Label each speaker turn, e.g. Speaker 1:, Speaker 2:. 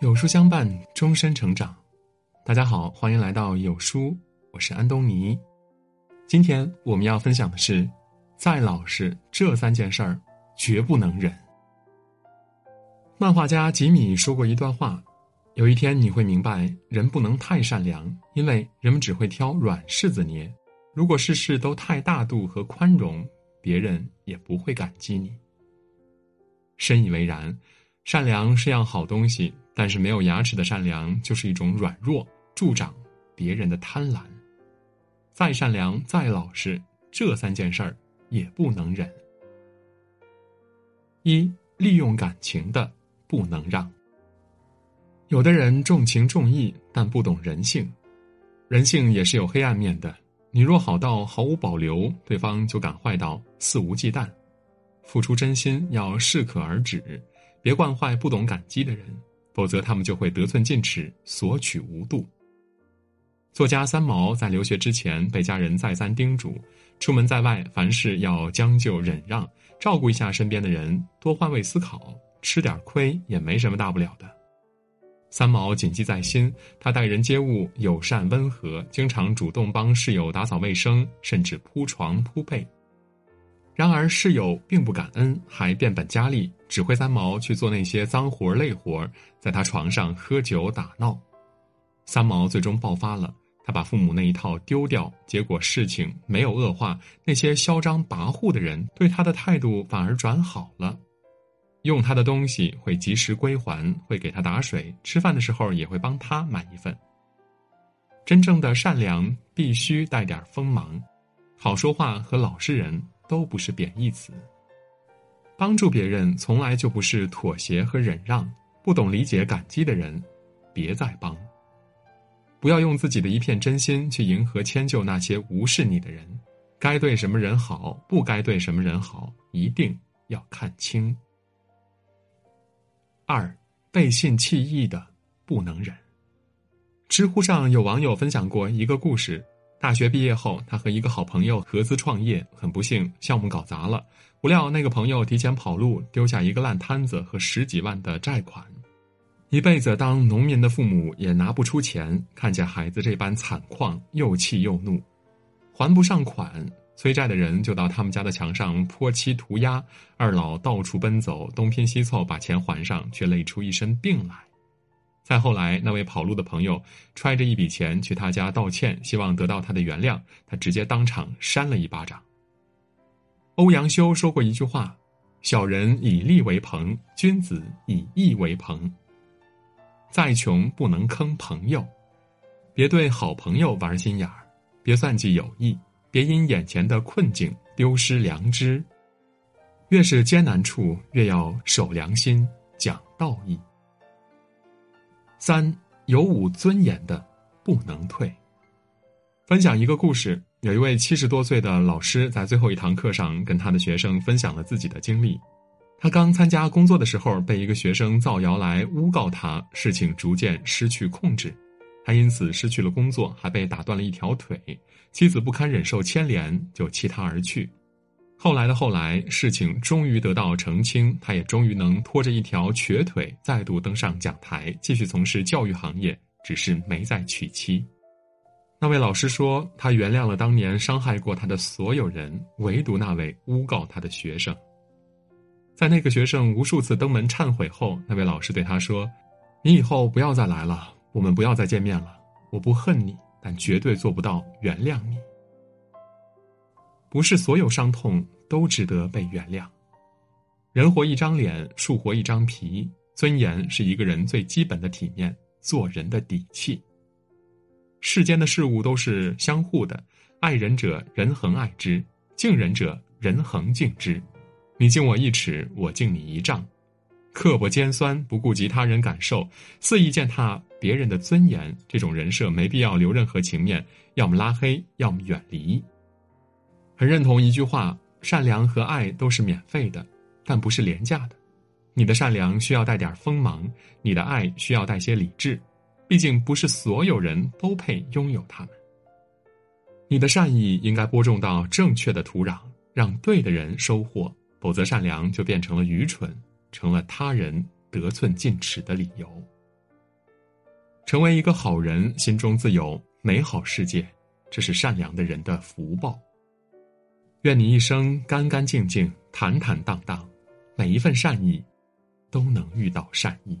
Speaker 1: 有书相伴，终身成长。大家好，欢迎来到有书，我是安东尼。今天我们要分享的是，再老实这三件事儿绝不能忍。漫画家吉米说过一段话：有一天你会明白，人不能太善良，因为人们只会挑软柿子捏。如果事事都太大度和宽容，别人也不会感激你。深以为然。善良是样好东西，但是没有牙齿的善良就是一种软弱，助长别人的贪婪。再善良再老实，这三件事儿也不能忍。一利用感情的不能让。有的人重情重义，但不懂人性，人性也是有黑暗面的。你若好到毫无保留，对方就敢坏到肆无忌惮。付出真心要适可而止。别惯坏不懂感激的人，否则他们就会得寸进尺、索取无度。作家三毛在留学之前被家人再三叮嘱：出门在外，凡事要将就忍让，照顾一下身边的人，多换位思考，吃点亏也没什么大不了的。三毛谨记在心，他待人接物友善温和，经常主动帮室友打扫卫生，甚至铺床铺被。然而室友并不感恩，还变本加厉，指挥三毛去做那些脏活累活，在他床上喝酒打闹。三毛最终爆发了，他把父母那一套丢掉，结果事情没有恶化，那些嚣张跋扈的人对他的态度反而转好了，用他的东西会及时归还，会给他打水，吃饭的时候也会帮他买一份。真正的善良必须带点锋芒，好说话和老实人。都不是贬义词。帮助别人从来就不是妥协和忍让，不懂理解感激的人，别再帮。不要用自己的一片真心去迎合迁就那些无视你的人，该对什么人好，不该对什么人好，一定要看清。二，背信弃义的不能忍。知乎上有网友分享过一个故事。大学毕业后，他和一个好朋友合资创业，很不幸，项目搞砸了。不料那个朋友提前跑路，丢下一个烂摊子和十几万的债款，一辈子当农民的父母也拿不出钱。看见孩子这般惨况，又气又怒，还不上款，催债的人就到他们家的墙上泼漆涂鸦。二老到处奔走，东拼西凑把钱还上，却累出一身病来。再后来，那位跑路的朋友揣着一笔钱去他家道歉，希望得到他的原谅，他直接当场扇了一巴掌。欧阳修说过一句话：“小人以利为朋，君子以义为朋。”再穷不能坑朋友，别对好朋友玩心眼儿，别算计友谊，别因眼前的困境丢失良知。越是艰难处，越要守良心，讲道义。三有无尊严的不能退。分享一个故事，有一位七十多岁的老师在最后一堂课上跟他的学生分享了自己的经历。他刚参加工作的时候，被一个学生造谣来诬告他，事情逐渐失去控制，他因此失去了工作，还被打断了一条腿。妻子不堪忍受牵连，就弃他而去。后来的后来，事情终于得到澄清，他也终于能拖着一条瘸腿再度登上讲台，继续从事教育行业，只是没再娶妻。那位老师说，他原谅了当年伤害过他的所有人，唯独那位诬告他的学生。在那个学生无数次登门忏悔后，那位老师对他说：“你以后不要再来了，我们不要再见面了。我不恨你，但绝对做不到原谅你。”不是所有伤痛都值得被原谅。人活一张脸，树活一张皮。尊严是一个人最基本的体面，做人的底气。世间的事物都是相互的，爱人者人恒爱之，敬人者人恒敬之。你敬我一尺，我敬你一丈。刻薄尖酸，不顾及他人感受，肆意践踏别人的尊严，这种人设没必要留任何情面，要么拉黑，要么远离。很认同一句话：善良和爱都是免费的，但不是廉价的。你的善良需要带点锋芒，你的爱需要带些理智。毕竟不是所有人都配拥有它们。你的善意应该播种到正确的土壤，让对的人收获，否则善良就变成了愚蠢，成了他人得寸进尺的理由。成为一个好人，心中自有美好世界，这是善良的人的福报。愿你一生干干净净、坦坦荡荡，每一份善意，都能遇到善意。